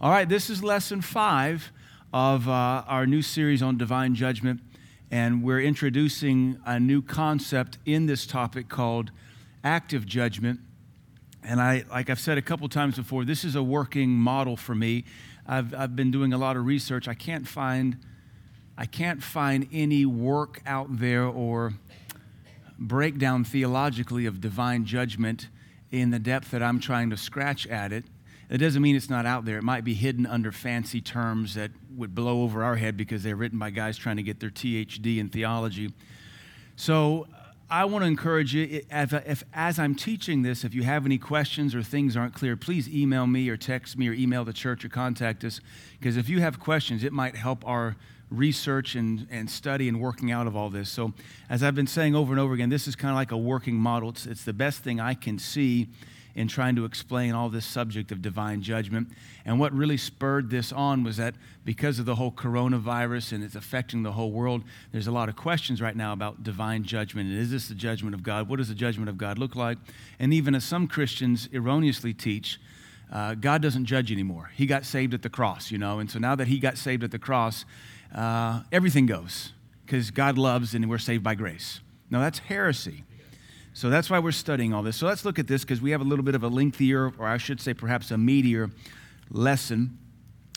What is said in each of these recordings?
All right, this is lesson five of uh, our new series on divine judgment, and we're introducing a new concept in this topic called active judgment. And I, like I've said a couple times before, this is a working model for me. I've, I've been doing a lot of research. I can't find, I can't find any work out there or breakdown theologically of divine judgment in the depth that I'm trying to scratch at it. It doesn't mean it's not out there. It might be hidden under fancy terms that would blow over our head because they're written by guys trying to get their THD in theology. So I want to encourage you, if, if, as I'm teaching this, if you have any questions or things aren't clear, please email me or text me or email the church or contact us. Because if you have questions, it might help our research and, and study and working out of all this. So, as I've been saying over and over again, this is kind of like a working model. It's, it's the best thing I can see in trying to explain all this subject of divine judgment. And what really spurred this on was that because of the whole coronavirus and it's affecting the whole world, there's a lot of questions right now about divine judgment. And is this the judgment of God? What does the judgment of God look like? And even as some Christians erroneously teach, uh, God doesn't judge anymore. He got saved at the cross, you know. And so now that he got saved at the cross, uh, everything goes because God loves and we're saved by grace. Now, that's heresy. So that's why we're studying all this. So let's look at this because we have a little bit of a lengthier, or I should say perhaps a meatier lesson.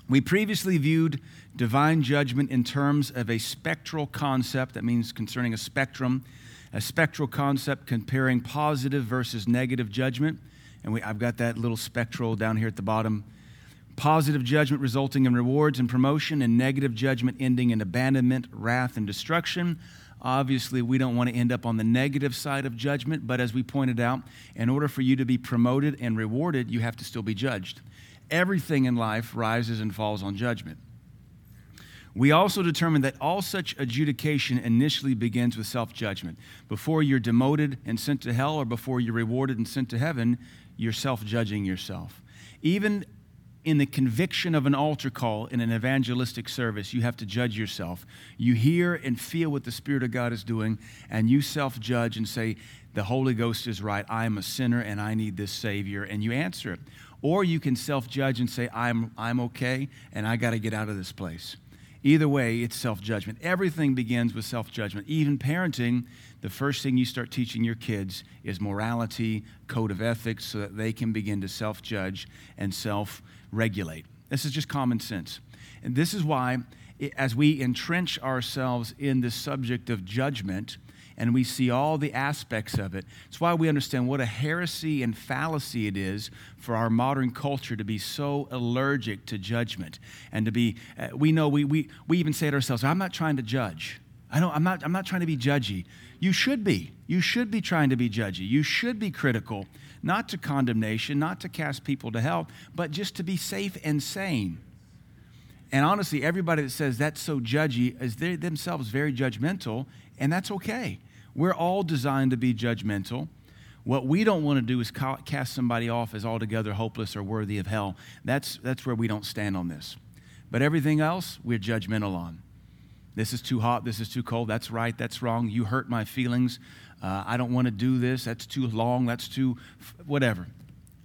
We previously viewed divine judgment in terms of a spectral concept, that means concerning a spectrum, a spectral concept comparing positive versus negative judgment. And we, I've got that little spectral down here at the bottom. Positive judgment resulting in rewards and promotion, and negative judgment ending in abandonment, wrath, and destruction. Obviously, we don't want to end up on the negative side of judgment, but as we pointed out, in order for you to be promoted and rewarded, you have to still be judged. Everything in life rises and falls on judgment. We also determined that all such adjudication initially begins with self judgment. Before you're demoted and sent to hell, or before you're rewarded and sent to heaven, you're self judging yourself. Even in the conviction of an altar call in an evangelistic service, you have to judge yourself. You hear and feel what the Spirit of God is doing, and you self judge and say, The Holy Ghost is right. I am a sinner and I need this Savior. And you answer it. Or you can self judge and say, I'm, I'm okay and I got to get out of this place. Either way, it's self judgment. Everything begins with self judgment. Even parenting, the first thing you start teaching your kids is morality, code of ethics, so that they can begin to self judge and self regulate. This is just common sense. And this is why, as we entrench ourselves in the subject of judgment, and we see all the aspects of it. It's why we understand what a heresy and fallacy it is for our modern culture to be so allergic to judgment and to be, uh, we know, we, we, we even say to ourselves, I'm not trying to judge. I don't, I'm, not, I'm not trying to be judgy. You should be. You should be trying to be judgy. You should be critical, not to condemnation, not to cast people to hell, but just to be safe and sane. And honestly, everybody that says that's so judgy is they themselves very judgmental, and that's okay. We're all designed to be judgmental. What we don't want to do is cast somebody off as altogether hopeless or worthy of hell. That's, that's where we don't stand on this. But everything else, we're judgmental on. This is too hot. This is too cold. That's right. That's wrong. You hurt my feelings. Uh, I don't want to do this. That's too long. That's too, whatever.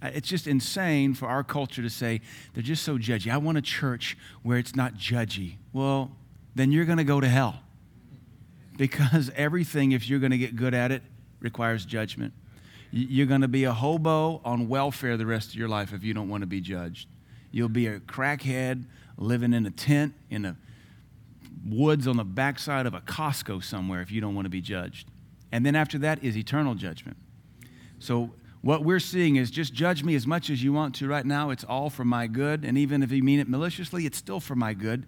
Uh, it's just insane for our culture to say they're just so judgy. I want a church where it's not judgy. Well, then you're going to go to hell. Because everything, if you're going to get good at it, requires judgment. You're going to be a hobo on welfare the rest of your life if you don't want to be judged. You'll be a crackhead living in a tent in the woods on the backside of a Costco somewhere if you don't want to be judged. And then after that is eternal judgment. So what we're seeing is just judge me as much as you want to right now. It's all for my good. And even if you mean it maliciously, it's still for my good.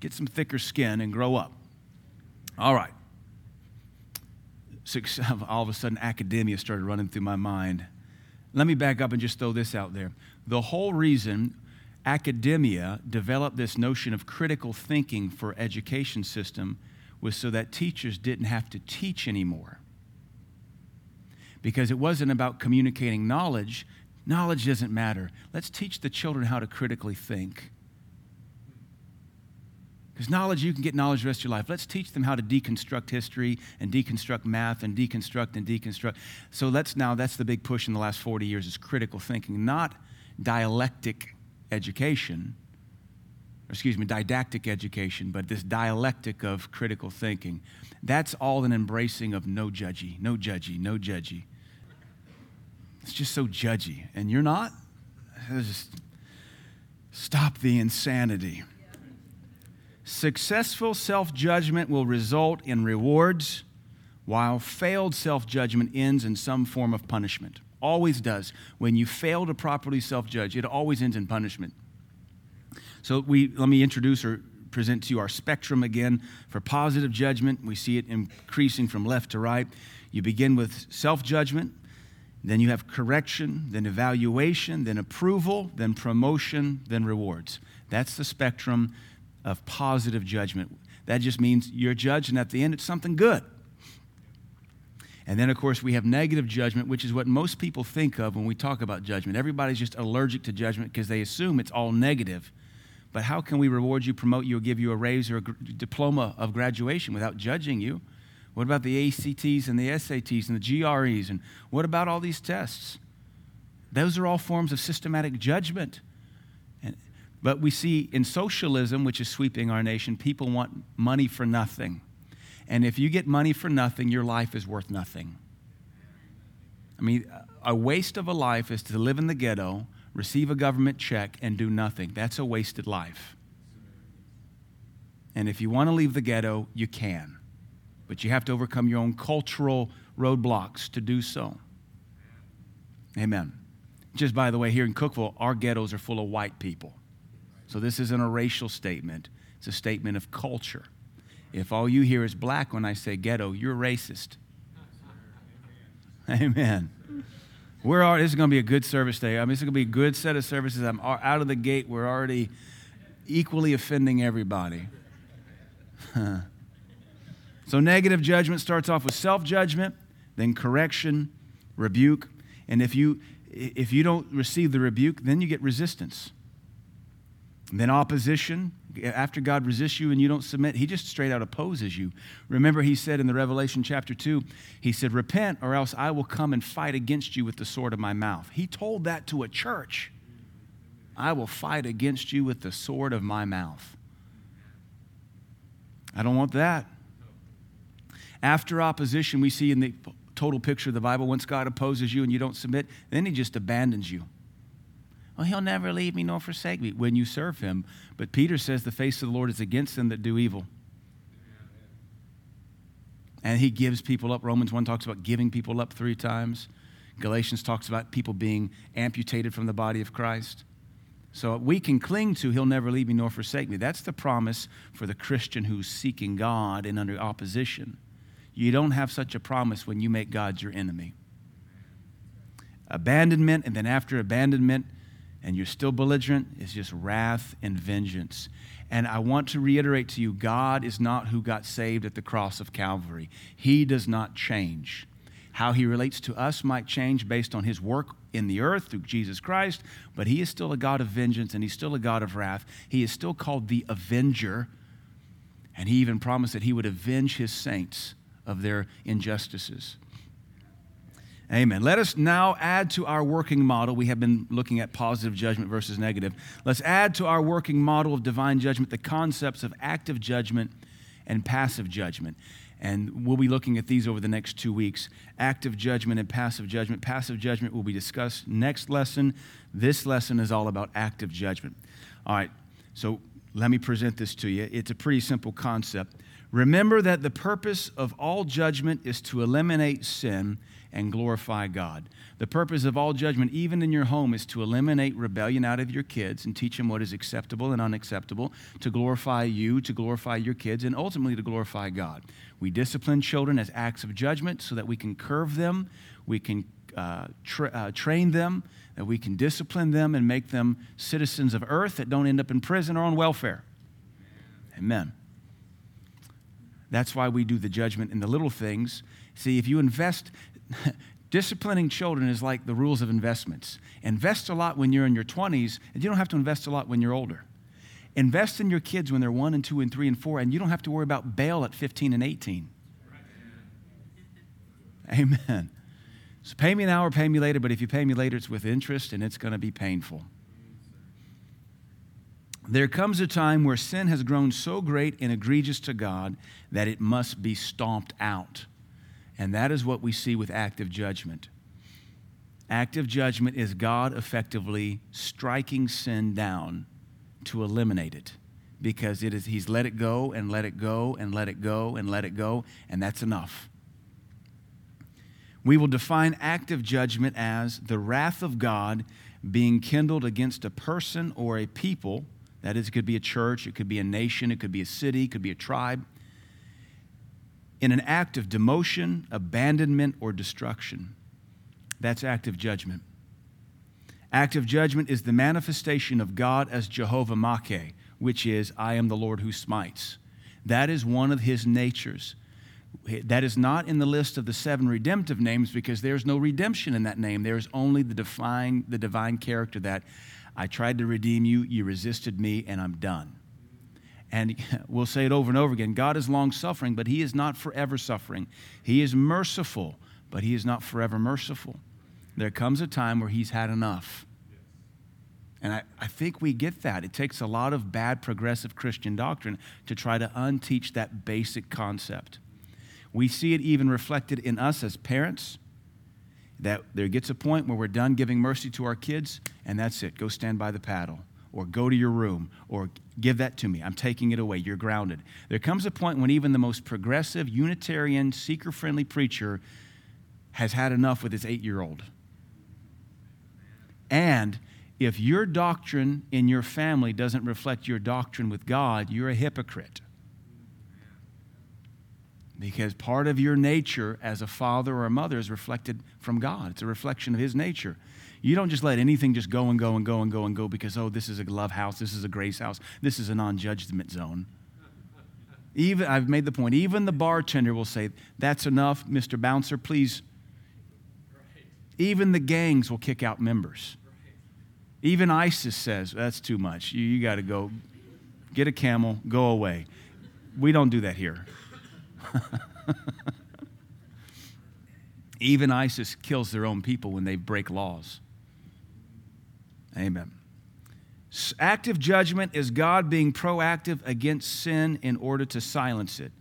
Get some thicker skin and grow up. All right. All of a sudden, academia started running through my mind. Let me back up and just throw this out there. The whole reason academia developed this notion of critical thinking for education system was so that teachers didn't have to teach anymore. Because it wasn't about communicating knowledge. Knowledge doesn't matter. Let's teach the children how to critically think. Because knowledge you can get knowledge the rest of your life. Let's teach them how to deconstruct history and deconstruct math and deconstruct and deconstruct. So let's now that's the big push in the last 40 years is critical thinking not dialectic education, excuse me, didactic education, but this dialectic of critical thinking. That's all an embracing of no judgy, no judgy, no judgy. It's just so judgy. And you're not? Just stop the insanity. Successful self judgment will result in rewards, while failed self judgment ends in some form of punishment. Always does. When you fail to properly self judge, it always ends in punishment. So we, let me introduce or present to you our spectrum again for positive judgment. We see it increasing from left to right. You begin with self judgment, then you have correction, then evaluation, then approval, then promotion, then rewards. That's the spectrum of positive judgment. That just means you're judged, and at the end, it's something good. And then, of course, we have negative judgment, which is what most people think of when we talk about judgment. Everybody's just allergic to judgment because they assume it's all negative. But how can we reward you, promote you, or give you a raise or a diploma of graduation without judging you? What about the ACTs and the SATs and the GREs? And what about all these tests? Those are all forms of systematic judgment. And, but we see in socialism, which is sweeping our nation, people want money for nothing. And if you get money for nothing, your life is worth nothing. I mean, a waste of a life is to live in the ghetto receive a government check, and do nothing. That's a wasted life. And if you want to leave the ghetto, you can. But you have to overcome your own cultural roadblocks to do so. Amen. Just by the way, here in Cookeville, our ghettos are full of white people. So this isn't a racial statement, it's a statement of culture. If all you hear is black when I say ghetto, you're racist. Amen. We're already, this is going to be a good service day. I mean, is going to be a good set of services. I'm out of the gate. We're already equally offending everybody. so, negative judgment starts off with self judgment, then correction, rebuke. And if you, if you don't receive the rebuke, then you get resistance. And then opposition, after God resists you and you don't submit, he just straight out opposes you. Remember, he said in the Revelation chapter 2, he said, Repent, or else I will come and fight against you with the sword of my mouth. He told that to a church. I will fight against you with the sword of my mouth. I don't want that. After opposition, we see in the total picture of the Bible, once God opposes you and you don't submit, then he just abandons you. Well, he'll never leave me nor forsake me when you serve him. But Peter says the face of the Lord is against them that do evil. And he gives people up. Romans 1 talks about giving people up three times. Galatians talks about people being amputated from the body of Christ. So we can cling to, He'll never leave me nor forsake me. That's the promise for the Christian who's seeking God and under opposition. You don't have such a promise when you make God your enemy. Abandonment, and then after abandonment, and you're still belligerent, it's just wrath and vengeance. And I want to reiterate to you God is not who got saved at the cross of Calvary. He does not change. How he relates to us might change based on his work in the earth through Jesus Christ, but he is still a God of vengeance and he's still a God of wrath. He is still called the Avenger, and he even promised that he would avenge his saints of their injustices. Amen. Let us now add to our working model. We have been looking at positive judgment versus negative. Let's add to our working model of divine judgment the concepts of active judgment and passive judgment. And we'll be looking at these over the next two weeks active judgment and passive judgment. Passive judgment will be discussed next lesson. This lesson is all about active judgment. All right, so let me present this to you. It's a pretty simple concept. Remember that the purpose of all judgment is to eliminate sin and glorify God. The purpose of all judgment, even in your home, is to eliminate rebellion out of your kids and teach them what is acceptable and unacceptable, to glorify you, to glorify your kids, and ultimately to glorify God. We discipline children as acts of judgment so that we can curve them, we can uh, tra- uh, train them, that we can discipline them and make them citizens of earth that don't end up in prison or on welfare. Amen. That's why we do the judgment in the little things. See, if you invest, disciplining children is like the rules of investments. Invest a lot when you're in your 20s, and you don't have to invest a lot when you're older. Invest in your kids when they're one and two and three and four, and you don't have to worry about bail at 15 and 18. Amen. So pay me now or pay me later, but if you pay me later, it's with interest and it's going to be painful. There comes a time where sin has grown so great and egregious to God that it must be stomped out. And that is what we see with active judgment. Active judgment is God effectively striking sin down to eliminate it because it is, He's let it go and let it go and let it go and let it go, and that's enough. We will define active judgment as the wrath of God being kindled against a person or a people. That is, it could be a church, it could be a nation, it could be a city, it could be a tribe. In an act of demotion, abandonment, or destruction. That's active judgment. Active judgment is the manifestation of God as Jehovah Makeh, which is, I am the Lord who smites. That is one of his natures. That is not in the list of the seven redemptive names because there's no redemption in that name. There's only the divine, the divine character that I tried to redeem you, you resisted me, and I'm done. And we'll say it over and over again God is long suffering, but He is not forever suffering. He is merciful, but He is not forever merciful. There comes a time where He's had enough. And I, I think we get that. It takes a lot of bad progressive Christian doctrine to try to unteach that basic concept. We see it even reflected in us as parents that there gets a point where we're done giving mercy to our kids, and that's it. Go stand by the paddle, or go to your room, or give that to me. I'm taking it away. You're grounded. There comes a point when even the most progressive, Unitarian, seeker friendly preacher has had enough with his eight year old. And if your doctrine in your family doesn't reflect your doctrine with God, you're a hypocrite. Because part of your nature as a father or a mother is reflected from God. It's a reflection of His nature. You don't just let anything just go and go and go and go and go because, oh, this is a love house, this is a grace house, this is a non judgment zone. Even, I've made the point, even the bartender will say, That's enough, Mr. Bouncer, please. Even the gangs will kick out members. Even ISIS says, That's too much. You, you got to go get a camel, go away. We don't do that here. Even ISIS kills their own people when they break laws. Amen. Active judgment is God being proactive against sin in order to silence it.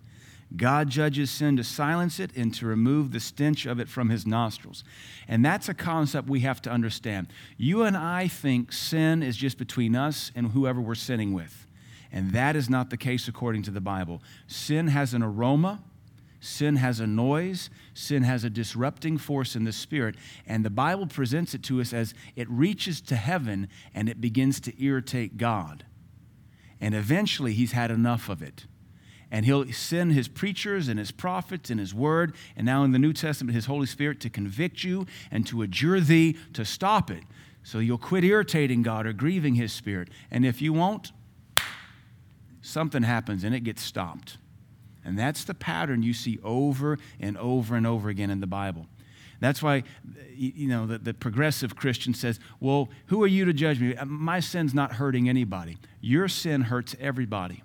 God judges sin to silence it and to remove the stench of it from his nostrils. And that's a concept we have to understand. You and I think sin is just between us and whoever we're sinning with. And that is not the case according to the Bible. Sin has an aroma, sin has a noise, sin has a disrupting force in the spirit. And the Bible presents it to us as it reaches to heaven and it begins to irritate God. And eventually, he's had enough of it. And he'll send his preachers and his prophets and his word, and now in the New Testament, his Holy Spirit to convict you and to adjure thee to stop it. So you'll quit irritating God or grieving his spirit. And if you won't, something happens and it gets stopped. And that's the pattern you see over and over and over again in the Bible. That's why, you know, the, the, progressive Christian says, Well, who are you to judge me? Uh, my sin's not hurting anybody. Your sin hurts everybody.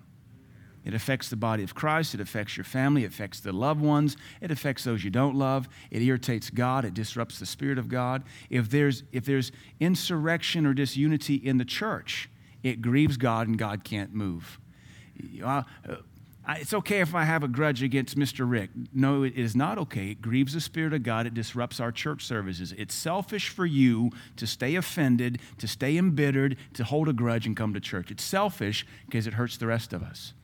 It affects the body of Christ. It affects your family. It affects the loved ones. It affects those you don't love. It irritates God. It disrupts the Spirit of God. If there's, if there's insurrection or disunity in the church, it grieves God and God can't move. Uh, It's okay if I have a grudge against Mr. Rick. No, it is not okay. It grieves the Spirit of God. It disrupts our church services. It's selfish for you to stay offended, to stay embittered, to hold a grudge and come to church. It's selfish because it hurts the rest of us.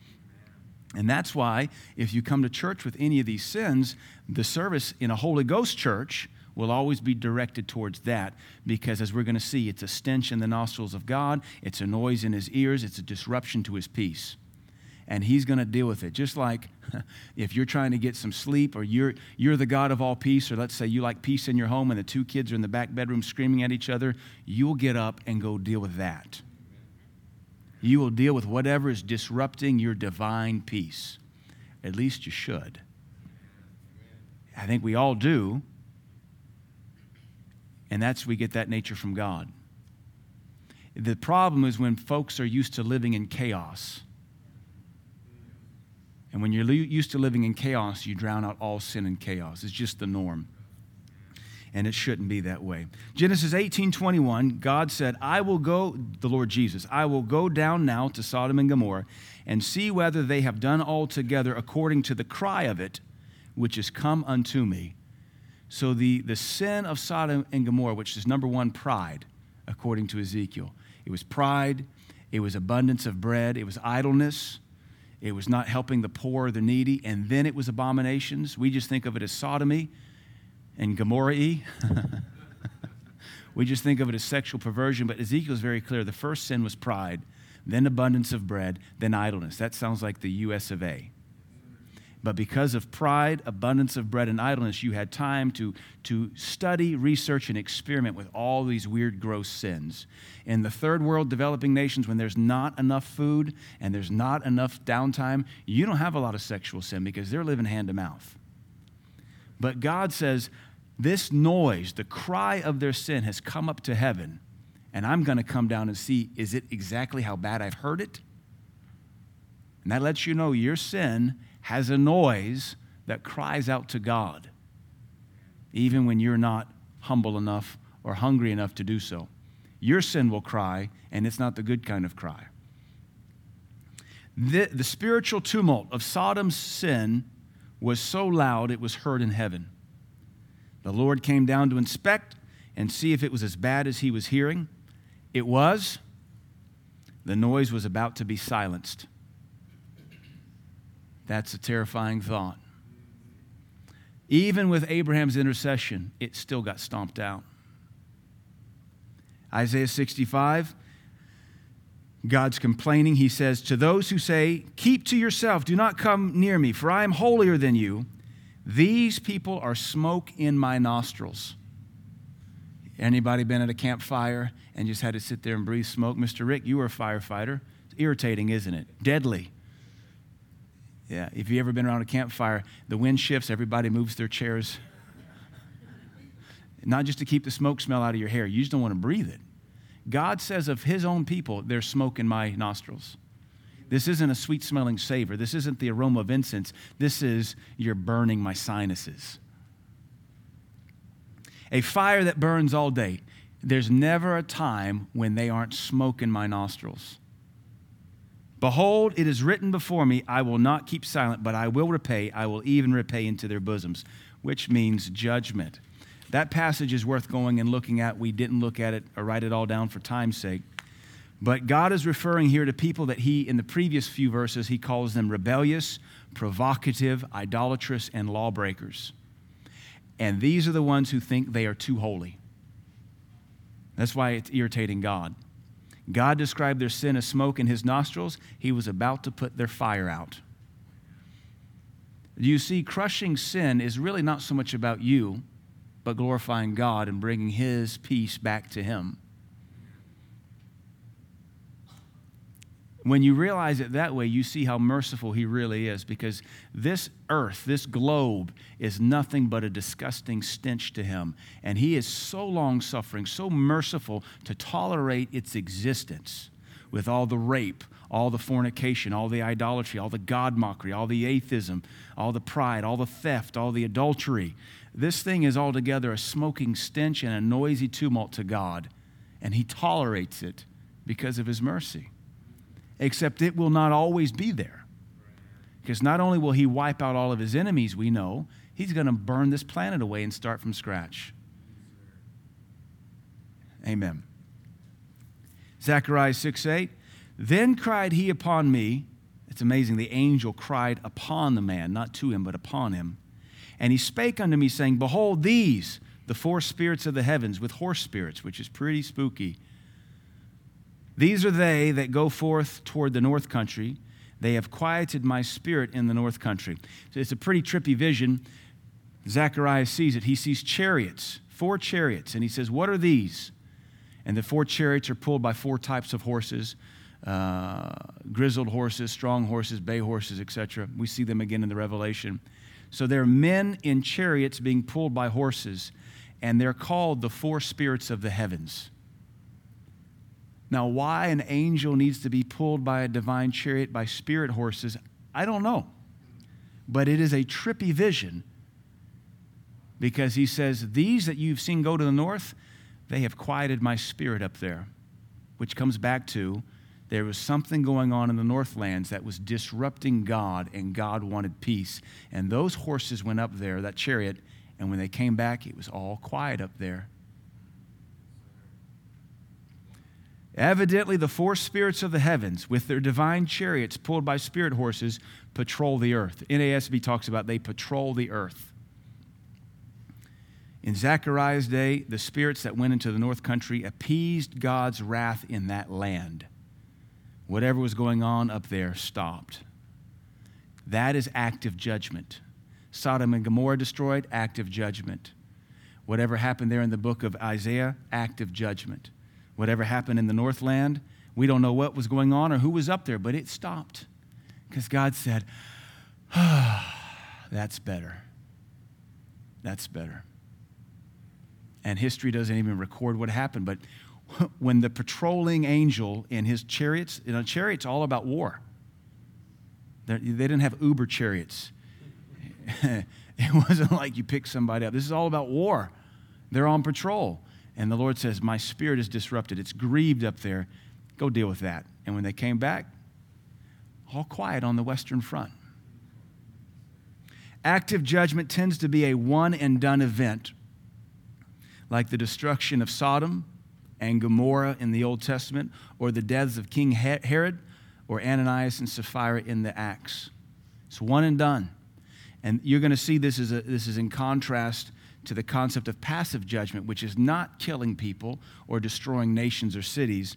And that's why, if you come to church with any of these sins, the service in a Holy Ghost church will always be directed towards that because, as we're going to see, it's a stench in the nostrils of God, it's a noise in his ears, it's a disruption to his peace. And he's going to deal with it. Just like if you're trying to get some sleep or you're, you're the God of all peace, or let's say you like peace in your home and the two kids are in the back bedroom screaming at each other, you'll get up and go deal with that you will deal with whatever is disrupting your divine peace. At least you should. I think we all do. And that's we get that nature from God. The problem is when folks are used to living in chaos. And when you're used to living in chaos, you drown out all sin and chaos. It's just the norm. and it shouldn't be that way. Genesis 18:21, God said, "I will go, the Lord Jesus, I will go down now to Sodom and Gomorrah and see whether they have done altogether according to the cry of it which is come unto me." So the, the sin of Sodom and Gomorrah, which is number one, pride, according to Ezekiel. It was pride, it was abundance of bread, it was idleness, it was not helping the poor or the needy, and then it was abominations. We just think of it as sodomy and Gomorrah we just think of it as sexual perversion, but Ezekiel is very clear. The first sin was pride, then abundance of bread, then idleness. That sounds like the US of A. But because of pride, abundance of bread, and idleness, you had time to, to study, research, and experiment with all these weird, gross sins. In the third world developing nations, when there's not enough food and there's not enough downtime, you don't have a lot of sexual sin because they're living hand to mouth. But God says, This noise, the cry of their sin, has come up to heaven, and I'm going to come down and see is it exactly how bad I've heard it? And that lets you know your sin has a noise that cries out to God, even when you're not humble enough or hungry enough to do so. Your sin will cry, and it's not the good kind of cry. The, the spiritual tumult of Sodom's sin was so loud it was heard in heaven. The Lord came down to inspect and see if it was as bad as he was hearing. It was. The noise was about to be silenced. That's a terrifying thought. Even with Abraham's intercession, it still got stomped out. Isaiah 65, God's complaining. He says, To those who say, Keep to yourself, do not come near me, for I am holier than you, these people are smoke in my nostrils. Anybody been at a campfire and just had to sit there and breathe smoke? Mr. Rick, you were a firefighter. It's irritating, isn't it? Deadly. Yeah, if you've ever been around a campfire, the wind shifts, everybody moves their chairs. Not just to keep the smoke smell out of your hair, you just don't want to breathe it. God says of his own people, there's smoke in my nostrils. This isn't a sweet smelling savor. This isn't the aroma of incense. This is you're burning my sinuses. A fire that burns all day. There's never a time when they aren't smoke in my nostrils. Behold, it is written before me, I will not keep silent, but I will repay, I will even repay into their bosoms, which means judgment. That passage is worth going and looking at. We didn't look at it or write it all down for time's sake. But God is referring here to people that He, in the previous few verses, He calls them rebellious, provocative, idolatrous, and lawbreakers. And these are the ones who think they are too holy. That's why it's irritating God. God described their sin as smoke in his nostrils. He was about to put their fire out. You see, crushing sin is really not so much about you, but glorifying God and bringing his peace back to him. When you realize it that way, you see how merciful He really is because this earth, this globe, is nothing but a disgusting stench to Him. And He is so long suffering, so merciful to tolerate its existence with all the rape, all the fornication, all the idolatry, all the God mockery, all the atheism, all the pride, all the theft, all the adultery. This thing is altogether a smoking stench and a noisy tumult to God. And He tolerates it because of His mercy except it will not always be there. Because not only will he wipe out all of his enemies, we know, he's going to burn this planet away and start from scratch. Amen. Zechariah 6 8. Then cried he upon me. It's amazing. The angel cried upon the man, not to him, but upon him. And he spake unto me, saying, Behold, these, the four spirits of the heavens, with horse spirits, which is pretty spooky these are they that go forth toward the north country. They have quieted my spirit in the north country. So it's a pretty trippy vision. Zechariah sees it. He sees chariots, four chariots, and he says, What are these? And the four chariots are pulled by four types of horses uh, grizzled horses, strong horses, bay horses, etc. We see them again in the Revelation. So there are men in chariots being pulled by horses, and they're called the four spirits of the heavens. Now, why an angel needs to be pulled by a divine chariot by spirit horses, I don't know. But it is a trippy vision because he says, These that you've seen go to the north, they have quieted my spirit up there, which comes back to there was something going on in the Northlands that was disrupting God, and God wanted peace. And those horses went up there, that chariot, and when they came back, it was all quiet up there. Evidently, the four spirits of the heavens, with their divine chariots pulled by spirit horses, patrol the earth. NASB talks about they patrol the earth. In Zechariah's day, the spirits that went into the north country appeased God's wrath in that land whatever was going on up there stopped. That is active judgment. Sodom and Gomorrah destroyed, active judgment. Whatever happened there in the book of Isaiah, active judgment. Whatever happened in the Northland, we don't know what was going on or who was up there, but it stopped. Because God said, ah, that's better. That's better. And history doesn't even record what happened, but when the patrolling angel in his chariots, you know, chariots all about war. They're, they did not have Uber chariots. it wasn't like you pick somebody up. This is all about war. They're on patrol. And the Lord says, My spirit is disrupted. It's grieved up there. Go deal with that. And when they came back, all quiet on the Western Front. Active judgment tends to be a one and done event, like the destruction of Sodom and Gomorrah in the Old Testament, or the deaths of King Herod or Ananias and Sapphira in the Acts. It's one and done. And you're going to see this is, a, this is in contrast to the concept of passive judgment, which is not killing people or destroying nations or cities.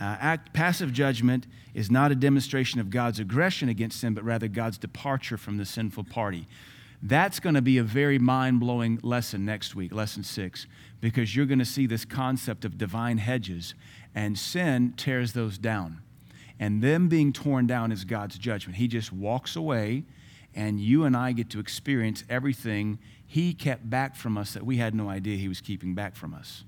Uh, act, passive judgment is not a demonstration of God's aggression against sin, but rather God's departure from the sinful party. That's going to be a very mind blowing lesson next week, lesson six, because you're going to see this concept of divine hedges, and sin tears those down. And them being torn down is God's judgment. He just walks away, and you and I get to experience everything He kept back from us that we had no idea He was keeping back from us.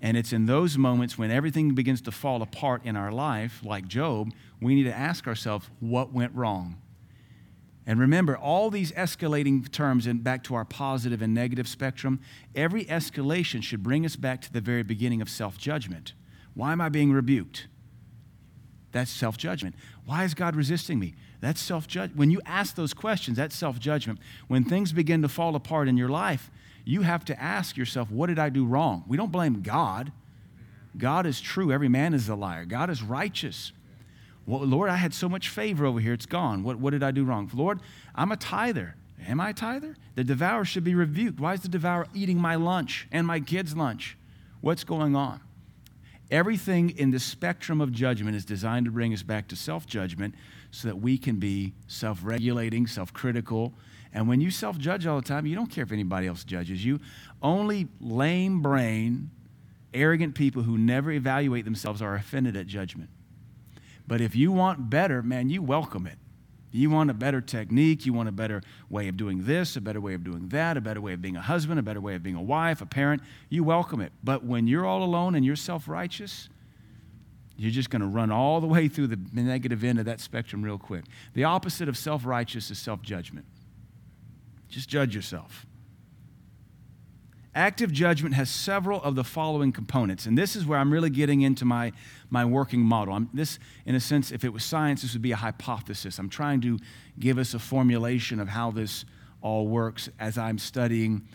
And it's in those moments when everything begins to fall apart in our life, like Job, we need to ask ourselves, what went wrong? And remember, all these escalating terms, and back to our positive and negative spectrum, every escalation should bring us back to the very beginning of self judgment. Why am I being rebuked? That's self judgment. Why is God resisting me? That's self judgment. When you ask those questions, that's self judgment. When things begin to fall apart in your life, you have to ask yourself, what did I do wrong? We don't blame God. God is true. Every man is a liar. God is righteous. Well, Lord, I had so much favor over here. It's gone. What, what did I do wrong? Lord, I'm a tither. Am I a tither? The devourer should be rebuked. Why is the devourer eating my lunch and my kids' lunch? What's going on? Everything in the spectrum of judgment is designed to bring us back to self judgment so that we can be self regulating, self critical. And when you self judge all the time, you don't care if anybody else judges you. Only lame brain, arrogant people who never evaluate themselves are offended at judgment. But if you want better, man, you welcome it. You want a better technique, you want a better way of doing this, a better way of doing that, a better way of being a husband, a better way of being a wife, a parent, you welcome it. But when you're all alone and you're self righteous, you're just going to run all the way through the negative end of that spectrum real quick. The opposite of self righteous is self judgment. Just judge yourself. Active judgment has several of the following components, and this is where I'm really getting into my, my working model. I'm, this, in a sense, if it was science, this would be a hypothesis. I'm trying to give us a formulation of how this all works as I'm studying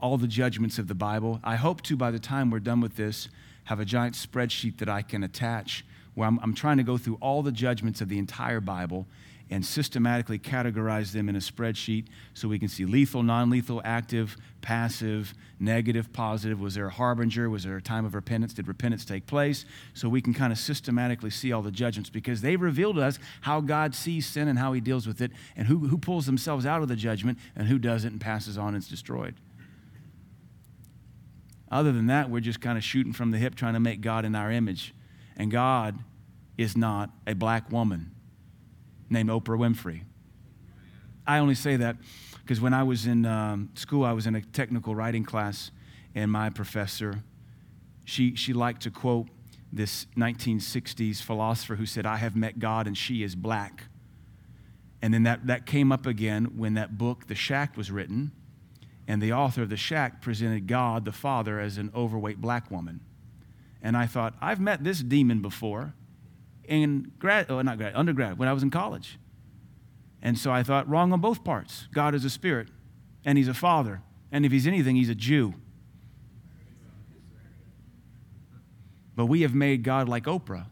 all the judgments of the Bible. I hope to, by the time we're done with this, have a giant spreadsheet that I can attach where I'm, I'm trying to go through all the judgments of the entire Bible and systematically categorize them in a spreadsheet so we can see lethal, non lethal, active, passive, negative, positive. Was there a harbinger? Was there a time of repentance? Did repentance take place? So we can kind of systematically see all the judgments because they reveal to us how God sees sin and how he deals with it and who, who pulls themselves out of the judgment and who doesn't and passes on and is destroyed. Other than that, we're just kind of shooting from the hip trying to make God in our image. And God is not a black woman named Oprah Winfrey. I only say that because when I was in um, school, I was in a technical writing class, and my professor, she, she liked to quote this 1960s philosopher who said, I have met God and she is black. And then that, that came up again when that book, The Shack, was written. And the author of the shack presented God the Father as an overweight black woman. And I thought, I've met this demon before in grad, oh, not grad, undergrad, when I was in college. And so I thought, wrong on both parts. God is a spirit, and he's a father. And if he's anything, he's a Jew. But we have made God like Oprah,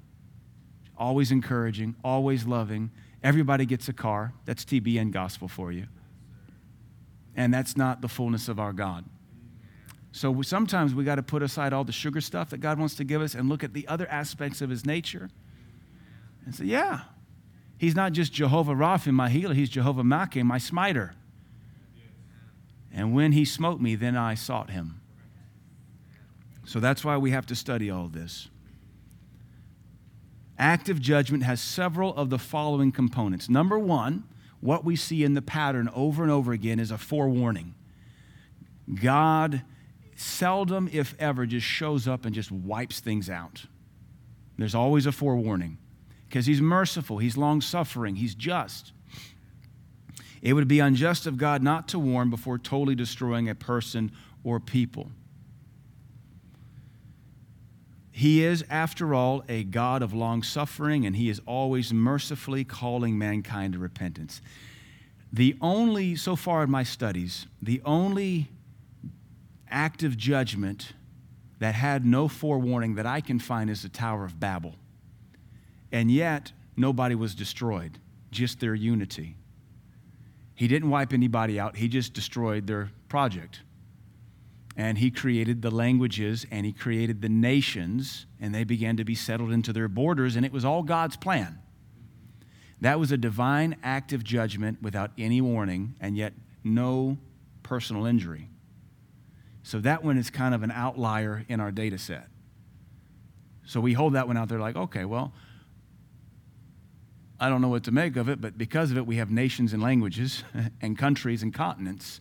always encouraging, always loving. Everybody gets a car. That's TBN gospel for you. And that's not the fullness of our God. So sometimes we got to put aside all the sugar stuff that God wants to give us and look at the other aspects of his nature and say, yeah, he's not just Jehovah Rapha, my healer, he's Jehovah Makeh, my smiter. And when he smote me, then I sought him. So that's why we have to study all this. Active judgment has several of the following components. Number one, what we see in the pattern over and over again is a forewarning. God seldom, if ever, just shows up and just wipes things out. There's always a forewarning because He's merciful, He's long suffering, He's just. It would be unjust of God not to warn before totally destroying a person or people. He is, after all, a God of long suffering, and He is always mercifully calling mankind to repentance. The only, so far in my studies, the only active judgment that had no forewarning that I can find is the Tower of Babel. And yet, nobody was destroyed, just their unity. He didn't wipe anybody out, he just destroyed their project and he created the languages and he created the nations, and they began to be settled into their borders, and it was all God's plan. That was a divine act of judgment without any warning, and yet no personal injury. So that one is kind of an outlier in our data set. So we hold that one out there like, okay, well, I don't know what to make of it, but because of it, we have nations and languages and countries and continents.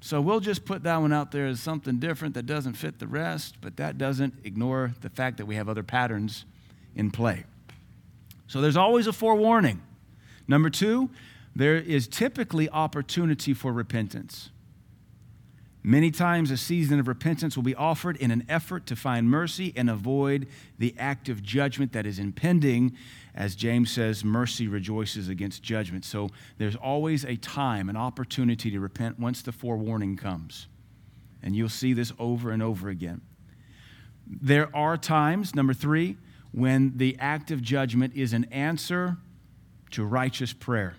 So we'll just put that one out there as something different that doesn't fit the rest, but that doesn't ignore the fact that we have other patterns in play. So there's always a forewarning. Number two, there is typically opportunity for repentance. Many times, a season of repentance will be offered in an effort to find mercy and avoid the act of judgment that is impending. As James says, mercy rejoices against judgment. So there's always a time, an opportunity to repent once the forewarning comes. And you'll see this over and over again. There are times, number three, when the act of judgment is an answer to righteous prayer.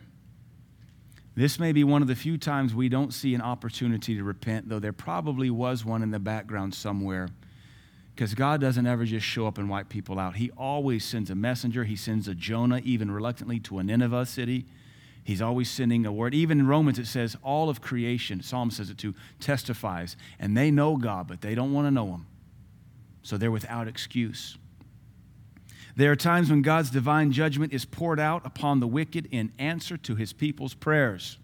This may be one of the few times we don't see an opportunity to repent, though there probably was one in the background somewhere. Because God doesn't ever just show up and wipe people out. He always sends a messenger. He sends a Jonah, even reluctantly, to a Nineveh city. He's always sending a word. Even in Romans, it says all of creation, Psalm says it too, testifies. And they know God, but they don't want to know Him. So they're without excuse. There are times when God's divine judgment is poured out upon the wicked in answer to his people's prayers.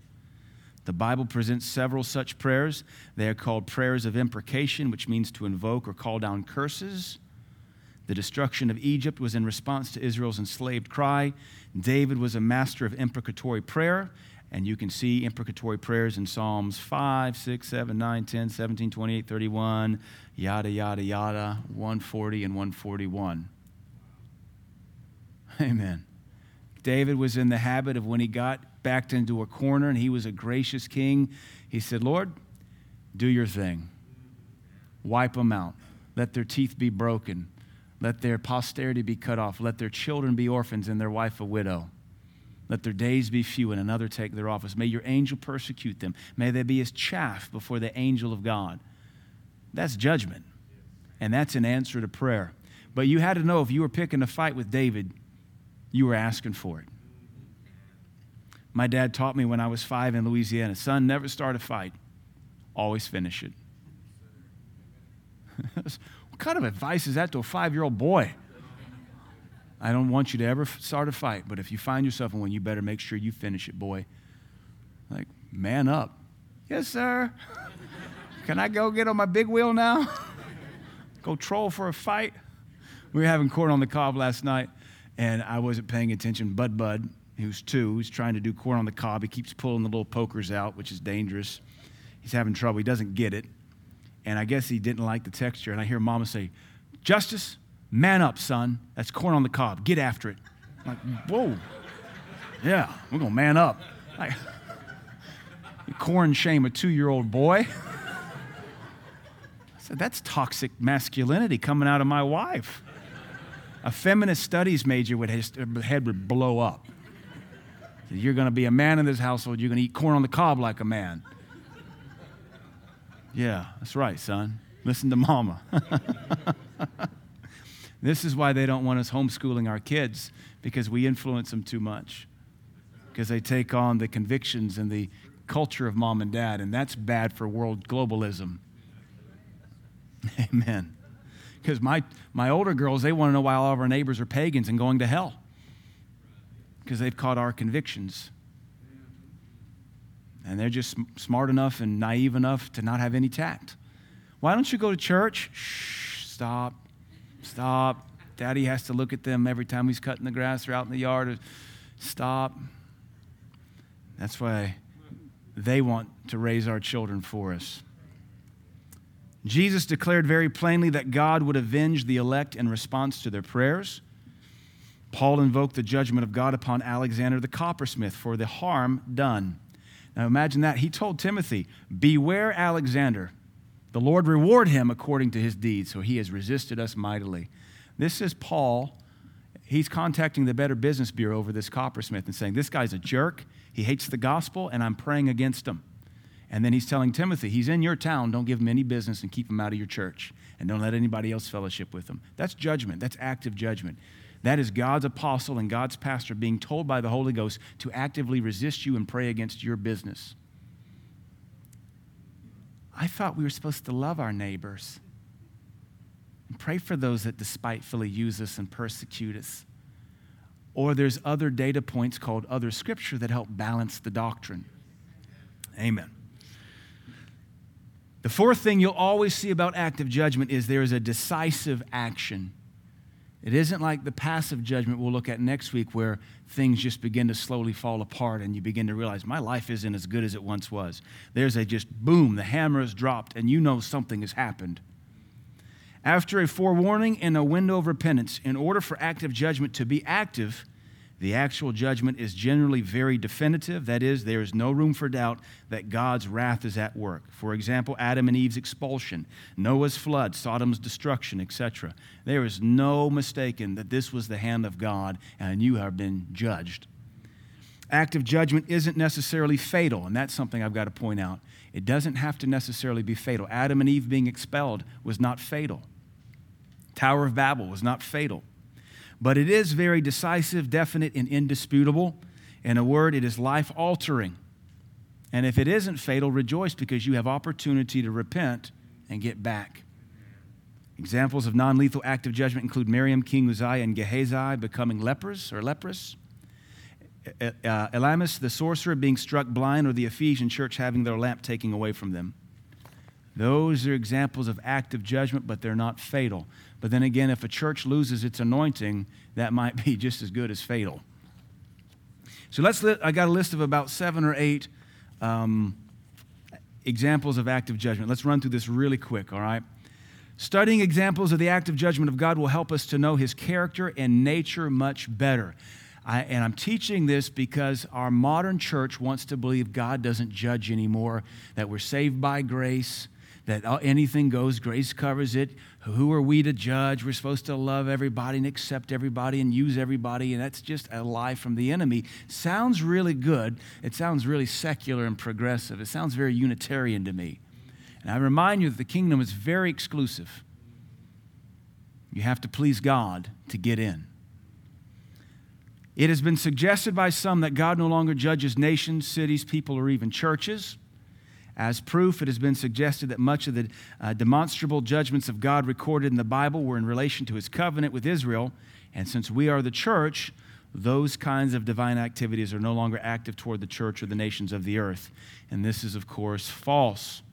The Bible presents several such prayers. They are called prayers of imprecation, which means to invoke or call down curses. The destruction of Egypt was in response to Israel's enslaved cry. David was a master of imprecatory prayer, and you can see imprecatory prayers in Psalms 5, 6, 7, 9, 10, 17, 28, 31, yada, yada, yada, 140 and 141. Amen. David was in the habit of when he got backed into a corner and he was a gracious king, he said, Lord, do your thing. Wipe them out. Let their teeth be broken. Let their posterity be cut off. Let their children be orphans and their wife a widow. Let their days be few and another take their office. May your angel persecute them. May they be as chaff before the angel of God. That's judgment. And that's an answer to prayer. But you had to know if you were picking a fight with David, you were asking for it. My dad taught me when I was five in Louisiana son, never start a fight, always finish it. what kind of advice is that to a five year old boy? I don't want you to ever start a fight, but if you find yourself in one, you better make sure you finish it, boy. Like, man up. Yes, sir. Can I go get on my big wheel now? go troll for a fight? We were having corn on the cob last night, and I wasn't paying attention. Bud Bud, who's two, who's trying to do corn on the cob, he keeps pulling the little pokers out, which is dangerous. he's having trouble. He doesn't get it. And I guess he didn't like the texture. And I hear mama say, Justice, man up, son. That's corn on the cob. Get after it. I'm like, whoa. Yeah, we're going to man up. Like, corn shame a two year old boy. I said, that's toxic masculinity coming out of my wife. A feminist studies major would his head would blow up. You're going to be a man in this household. You're going to eat corn on the cob like a man. Yeah, that's right, son. Listen to mama. this is why they don't want us homeschooling our kids because we influence them too much. Because they take on the convictions and the culture of mom and dad, and that's bad for world globalism. Amen. Because my, my older girls, they want to know why all of our neighbors are pagans and going to hell because they've caught our convictions. And they're just smart enough and naive enough to not have any tact. Why don't you go to church? Shh, stop, stop. Daddy has to look at them every time he's cutting the grass or out in the yard. Stop. That's why they want to raise our children for us. Jesus declared very plainly that God would avenge the elect in response to their prayers. Paul invoked the judgment of God upon Alexander the coppersmith for the harm done. Now imagine that. He told Timothy, Beware Alexander. The Lord reward him according to his deeds, so he has resisted us mightily. This is Paul. He's contacting the Better Business Bureau over this coppersmith and saying, This guy's a jerk. He hates the gospel, and I'm praying against him. And then he's telling Timothy, He's in your town. Don't give him any business and keep him out of your church. And don't let anybody else fellowship with him. That's judgment. That's active judgment. That is God's apostle and God's pastor being told by the Holy Ghost to actively resist you and pray against your business. I thought we were supposed to love our neighbors and pray for those that despitefully use us and persecute us. Or there's other data points called other scripture that help balance the doctrine. Amen. The fourth thing you'll always see about active judgment is there is a decisive action. It isn't like the passive judgment we'll look at next week where things just begin to slowly fall apart and you begin to realize my life isn't as good as it once was. There's a just boom, the hammer is dropped, and you know something has happened. After a forewarning and a window of repentance, in order for active judgment to be active, the actual judgment is generally very definitive. That is, there is no room for doubt that God's wrath is at work. For example, Adam and Eve's expulsion, Noah's flood, Sodom's destruction, etc. There is no mistaking that this was the hand of God and you have been judged. Active judgment isn't necessarily fatal, and that's something I've got to point out. It doesn't have to necessarily be fatal. Adam and Eve being expelled was not fatal. Tower of Babel was not fatal. But it is very decisive, definite, and indisputable. In a word, it is life altering. And if it isn't fatal, rejoice because you have opportunity to repent and get back. Examples of non lethal active judgment include Miriam, King Uzziah, and Gehazi becoming lepers or leprous, uh, Elymas, the sorcerer, being struck blind, or the Ephesian church having their lamp taken away from them. Those are examples of active judgment, but they're not fatal. But then again, if a church loses its anointing, that might be just as good as fatal. So let's. Li- I got a list of about seven or eight um, examples of active judgment. Let's run through this really quick. All right. Studying examples of the active judgment of God will help us to know His character and nature much better. I, and I'm teaching this because our modern church wants to believe God doesn't judge anymore, that we're saved by grace, that anything goes, grace covers it. Who are we to judge? We're supposed to love everybody and accept everybody and use everybody, and that's just a lie from the enemy. Sounds really good. It sounds really secular and progressive. It sounds very Unitarian to me. And I remind you that the kingdom is very exclusive. You have to please God to get in. It has been suggested by some that God no longer judges nations, cities, people, or even churches. As proof, it has been suggested that much of the uh, demonstrable judgments of God recorded in the Bible were in relation to his covenant with Israel. And since we are the church, those kinds of divine activities are no longer active toward the church or the nations of the earth. And this is, of course, false.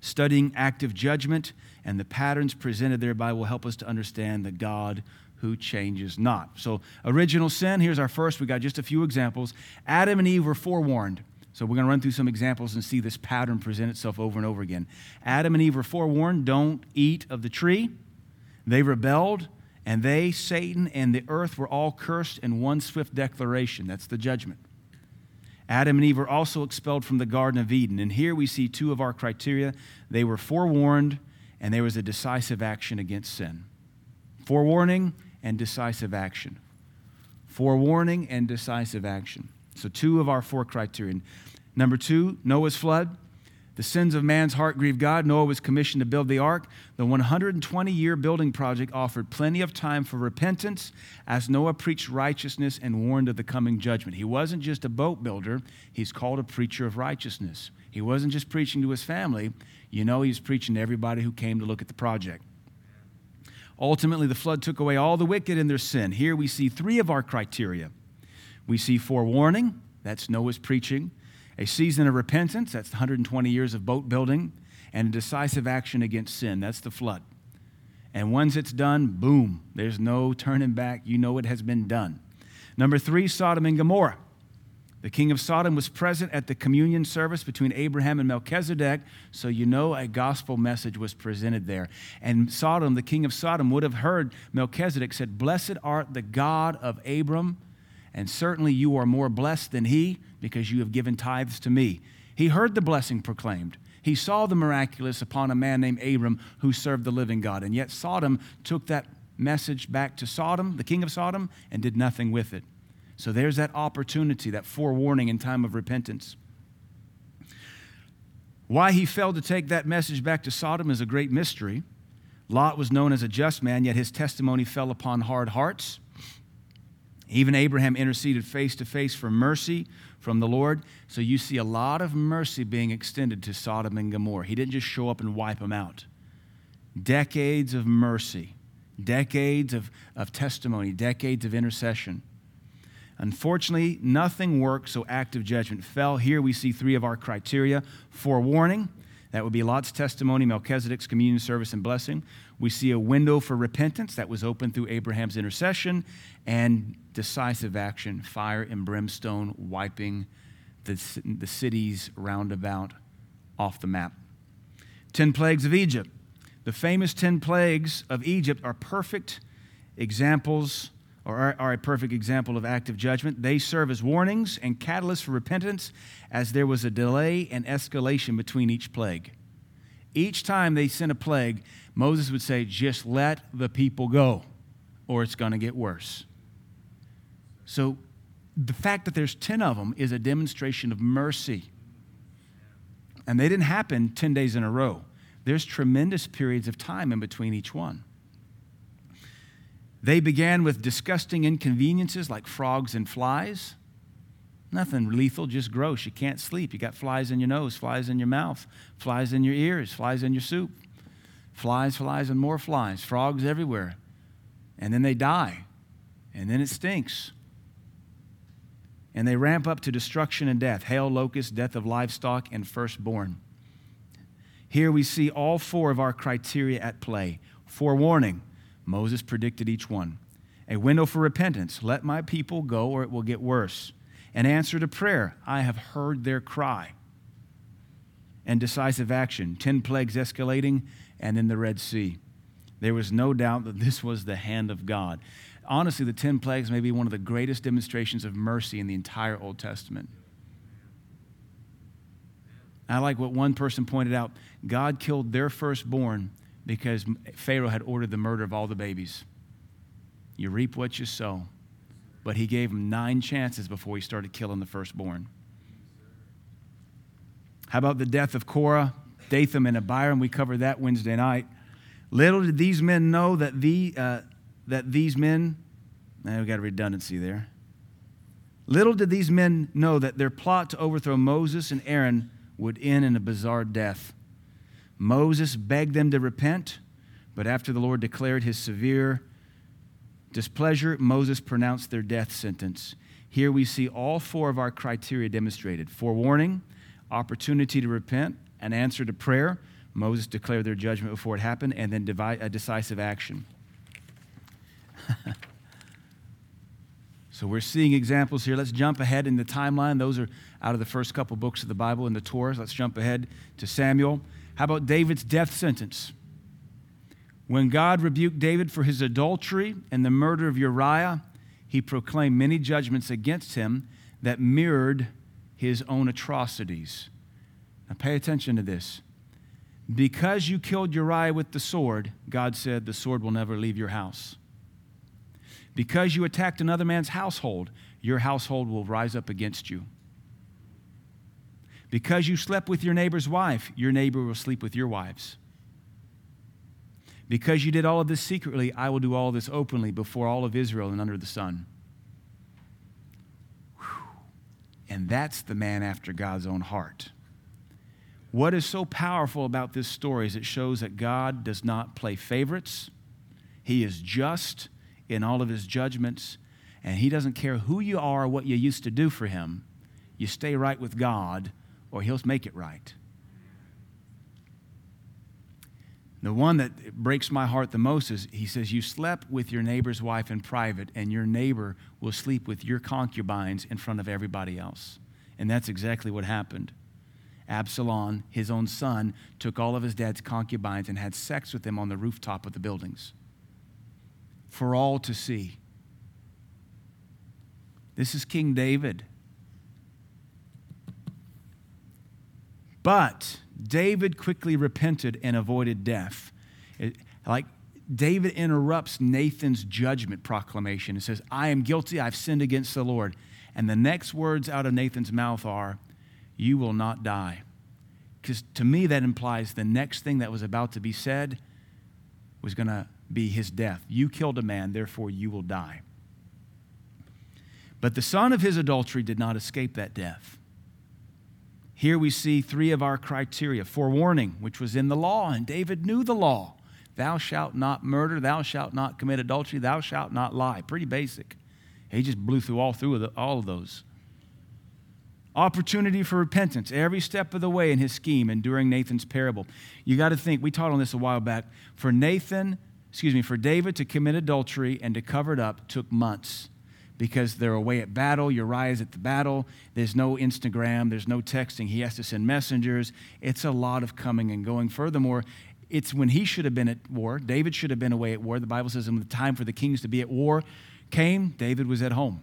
Studying active judgment and the patterns presented thereby will help us to understand the God who changes not. So, original sin, here's our first. We got just a few examples. Adam and Eve were forewarned So we're going to run through some examples and see this pattern present itself over and over again. Adam and Eve were forewarned don't eat of the tree. They rebelled, and they, Satan, and the earth were all cursed in one swift declaration. That's the judgment. Adam and Eve were also expelled from the Garden of Eden. And here we see two of our criteria. They were forewarned, and there was a decisive action against sin. Forewarning and decisive action. Forewarning and decisive action. So, two of our four criteria. Number two, Noah's flood. The sins of man's heart grieved God. Noah was commissioned to build the ark. The 120 year building project offered plenty of time for repentance as Noah preached righteousness and warned of the coming judgment. He wasn't just a boat builder, he's called a preacher of righteousness. He wasn't just preaching to his family, you know, he's preaching to everybody who came to look at the project. Ultimately, the flood took away all the wicked in their sin. Here we see three of our criteria we see forewarning, that's Noah's preaching, a season of repentance, that's 120 years of boat building, and a decisive action against sin, that's the flood. And once it's done, boom, there's no turning back. You know it has been done. Number three, Sodom and Gomorrah. The king of Sodom was present at the communion service between Abraham and Melchizedek, so you know a gospel message was presented there. And Sodom, the king of Sodom, would have heard Melchizedek said, Blessed art the God of Abram, and certainly you are more blessed than he because you have given tithes to me. He heard the blessing proclaimed. He saw the miraculous upon a man named Abram who served the living God. And yet Sodom took that message back to Sodom, the king of Sodom, and did nothing with it. So there's that opportunity, that forewarning in time of repentance. Why he failed to take that message back to Sodom is a great mystery. Lot was known as a just man, yet his testimony fell upon hard hearts. Even Abraham interceded face to face for mercy from the Lord. So you see a lot of mercy being extended to Sodom and Gomorrah. He didn't just show up and wipe them out. Decades of mercy, decades of, of testimony, decades of intercession. Unfortunately, nothing worked, so active judgment fell. Here we see three of our criteria forewarning, that would be Lot's testimony, Melchizedek's communion service and blessing. We see a window for repentance that was opened through Abraham's intercession and decisive action, fire and brimstone wiping the, the cities roundabout off the map. Ten plagues of Egypt. The famous ten plagues of Egypt are perfect examples or are, are, a perfect example of active judgment. They serve as warnings and catalysts for repentance as there was a delay and escalation between each plague. Each time they sent a plague, Moses would say, Just let the people go, or it's going to get worse. So the fact that there's 10 of them is a demonstration of mercy. And they didn't happen 10 days in a row. There's tremendous periods of time in between each one. They began with disgusting inconveniences like frogs and flies. Nothing lethal, just gross. You can't sleep. You got flies in your nose, flies in your mouth, flies in your ears, flies in your soup. Flies, flies, and more flies. Frogs everywhere. And then they die. And then it stinks. And they ramp up to destruction and death hail, locust, death of livestock, and firstborn. Here we see all four of our criteria at play forewarning Moses predicted each one. A window for repentance. Let my people go or it will get worse. An answer to prayer. I have heard their cry. And decisive action. Ten plagues escalating and in the Red Sea. There was no doubt that this was the hand of God. Honestly, the ten plagues may be one of the greatest demonstrations of mercy in the entire Old Testament. I like what one person pointed out God killed their firstborn because Pharaoh had ordered the murder of all the babies. You reap what you sow. But he gave them nine chances before he started killing the firstborn. How about the death of Korah, Dathan, and Abiram? We covered that Wednesday night. Little did these men know that, the, uh, that these men, now we got a redundancy there. Little did these men know that their plot to overthrow Moses and Aaron would end in a bizarre death. Moses begged them to repent, but after the Lord declared his severe displeasure, Moses pronounced their death sentence. Here we see all four of our criteria demonstrated forewarning, opportunity to repent, an answer to prayer. Moses declared their judgment before it happened, and then a decisive action. So we're seeing examples here. Let's jump ahead in the timeline. Those are out of the first couple books of the Bible in the Torah. Let's jump ahead to Samuel. How about David's death sentence? When God rebuked David for his adultery and the murder of Uriah, he proclaimed many judgments against him that mirrored his own atrocities. Now, pay attention to this. Because you killed Uriah with the sword, God said, the sword will never leave your house. Because you attacked another man's household, your household will rise up against you. Because you slept with your neighbor's wife, your neighbor will sleep with your wives. Because you did all of this secretly, I will do all this openly before all of Israel and under the sun. Whew. And that's the man after God's own heart. What is so powerful about this story is it shows that God does not play favorites. He is just in all of his judgments, and he doesn't care who you are or what you used to do for him. You stay right with God, or he'll make it right. The one that breaks my heart the most is he says, You slept with your neighbor's wife in private, and your neighbor will sleep with your concubines in front of everybody else. And that's exactly what happened. Absalom, his own son, took all of his dad's concubines and had sex with them on the rooftop of the buildings for all to see. This is King David. But David quickly repented and avoided death. It, like David interrupts Nathan's judgment proclamation and says, I am guilty, I've sinned against the Lord. And the next words out of Nathan's mouth are, You will not die. Because to me, that implies the next thing that was about to be said was going to be his death. You killed a man, therefore you will die. But the son of his adultery did not escape that death. Here we see three of our criteria forewarning, which was in the law, and David knew the law. Thou shalt not murder, thou shalt not commit adultery, thou shalt not lie. Pretty basic. He just blew through all through all of those. Opportunity for repentance every step of the way in his scheme and during Nathan's parable. You got to think, we taught on this a while back. For Nathan, excuse me, for David to commit adultery and to cover it up took months because they're away at battle. Uriah's at the battle. There's no Instagram, there's no texting. He has to send messengers. It's a lot of coming and going. Furthermore, it's when he should have been at war. David should have been away at war. The Bible says when the time for the kings to be at war came, David was at home.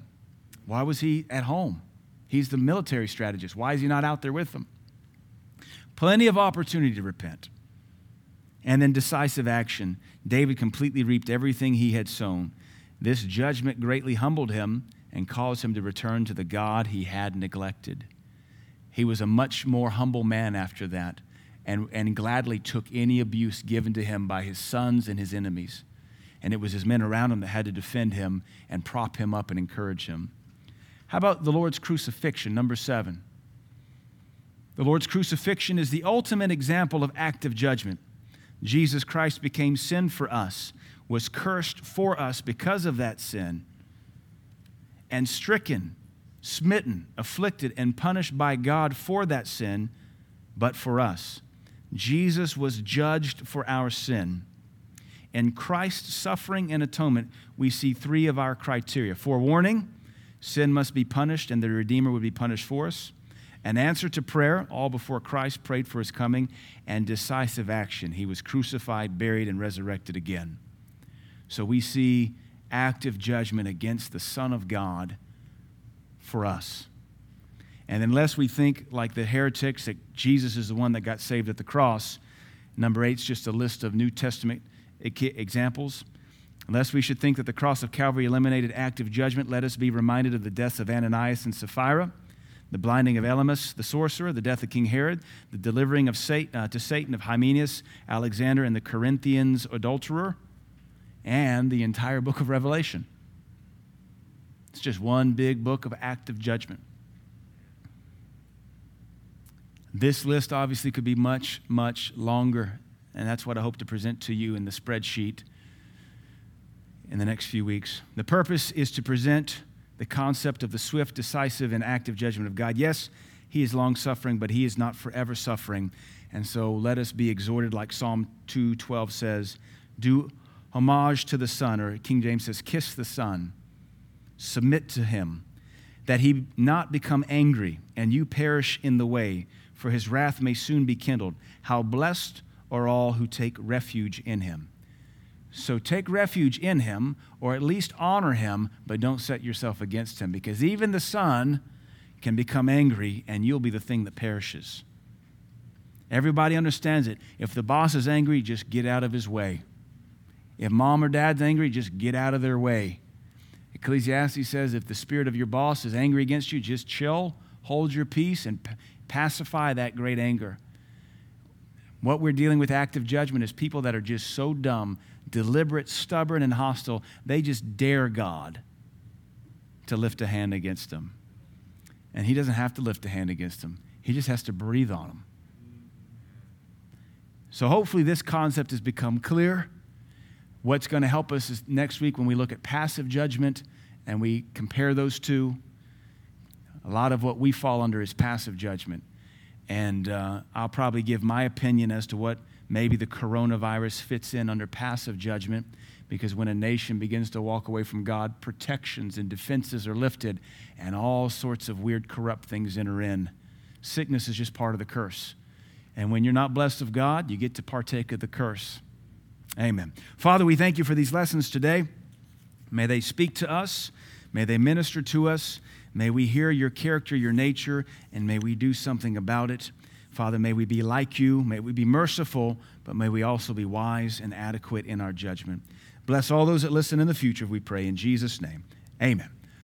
Why was he at home? He's the military strategist. Why is he not out there with them? Plenty of opportunity to repent. And then decisive action. David completely reaped everything he had sown. This judgment greatly humbled him and caused him to return to the God he had neglected. He was a much more humble man after that and, and gladly took any abuse given to him by his sons and his enemies. And it was his men around him that had to defend him and prop him up and encourage him. How about the Lord's crucifixion, number seven? The Lord's crucifixion is the ultimate example of active judgment. Jesus Christ became sin for us was cursed for us because of that sin, and stricken, smitten, afflicted, and punished by God for that sin, but for us. Jesus was judged for our sin. In Christ's suffering and atonement, we see three of our criteria forewarning, sin must be punished, and the Redeemer would be punished for us. An answer to prayer, all before Christ prayed for his coming, and decisive action. He was crucified, buried, and resurrected again. So we see active judgment against the Son of God for us. And unless we think like the heretics that Jesus is the one that got saved at the cross, number eight is just a list of New Testament examples. Unless we should think that the cross of Calvary eliminated active judgment, let us be reminded of the deaths of Ananias and Sapphira, the blinding of Elymas the sorcerer, the death of King Herod, the delivering of Satan, uh, to Satan of Hymenaeus, Alexander, and the Corinthians adulterer and the entire book of Revelation. It's just one big book of active judgment. This list obviously could be much, much longer, and that's what I hope to present to you in the spreadsheet in the next few weeks. The purpose is to present the concept of the swift, decisive, and active judgment of God. Yes, He is long suffering, but He is not forever suffering. And so let us be exhorted, like Psalm 2:12 says, do homage to the Son, or King James says, kiss the Son. submit to him, that he not become angry and you perish in the way, for his wrath may soon be kindled. How blessed are all who take refuge in him. So take refuge in him, or at least honor him, but don't set yourself against him, because even the son can become angry and you'll be the thing that perishes. Everybody understands it. If the boss is angry, just get out of his way. If mom or dad's angry, just get out of their way. Ecclesiastes says if the spirit of your boss is angry against you, just chill, hold your peace, and pacify that great anger. What we're dealing with active judgment is people that are just so dumb, deliberate, stubborn, and hostile, they just dare God to lift a hand against them. And He doesn't have to lift a hand against them, He just has to breathe on them. So hopefully, this concept has become clear. What's going to help us is next week when we look at passive judgment and we compare those two. A lot of what we fall under is passive judgment. And uh, I'll probably give my opinion as to what maybe the coronavirus fits in under passive judgment because when a nation begins to walk away from God, protections and defenses are lifted and all sorts of weird, corrupt things enter in. Sickness is just part of the curse. And when you're not blessed of God, you get to partake of the curse. Amen. Father, we thank you for these lessons today. May they speak to us, may they minister to us, may we hear your character, your nature, and may we do something about it. Father, may we be like you, may we be merciful, but may we also be wise and adequate in our judgment. Bless all those that listen in the future, we pray in Jesus' name. Amen.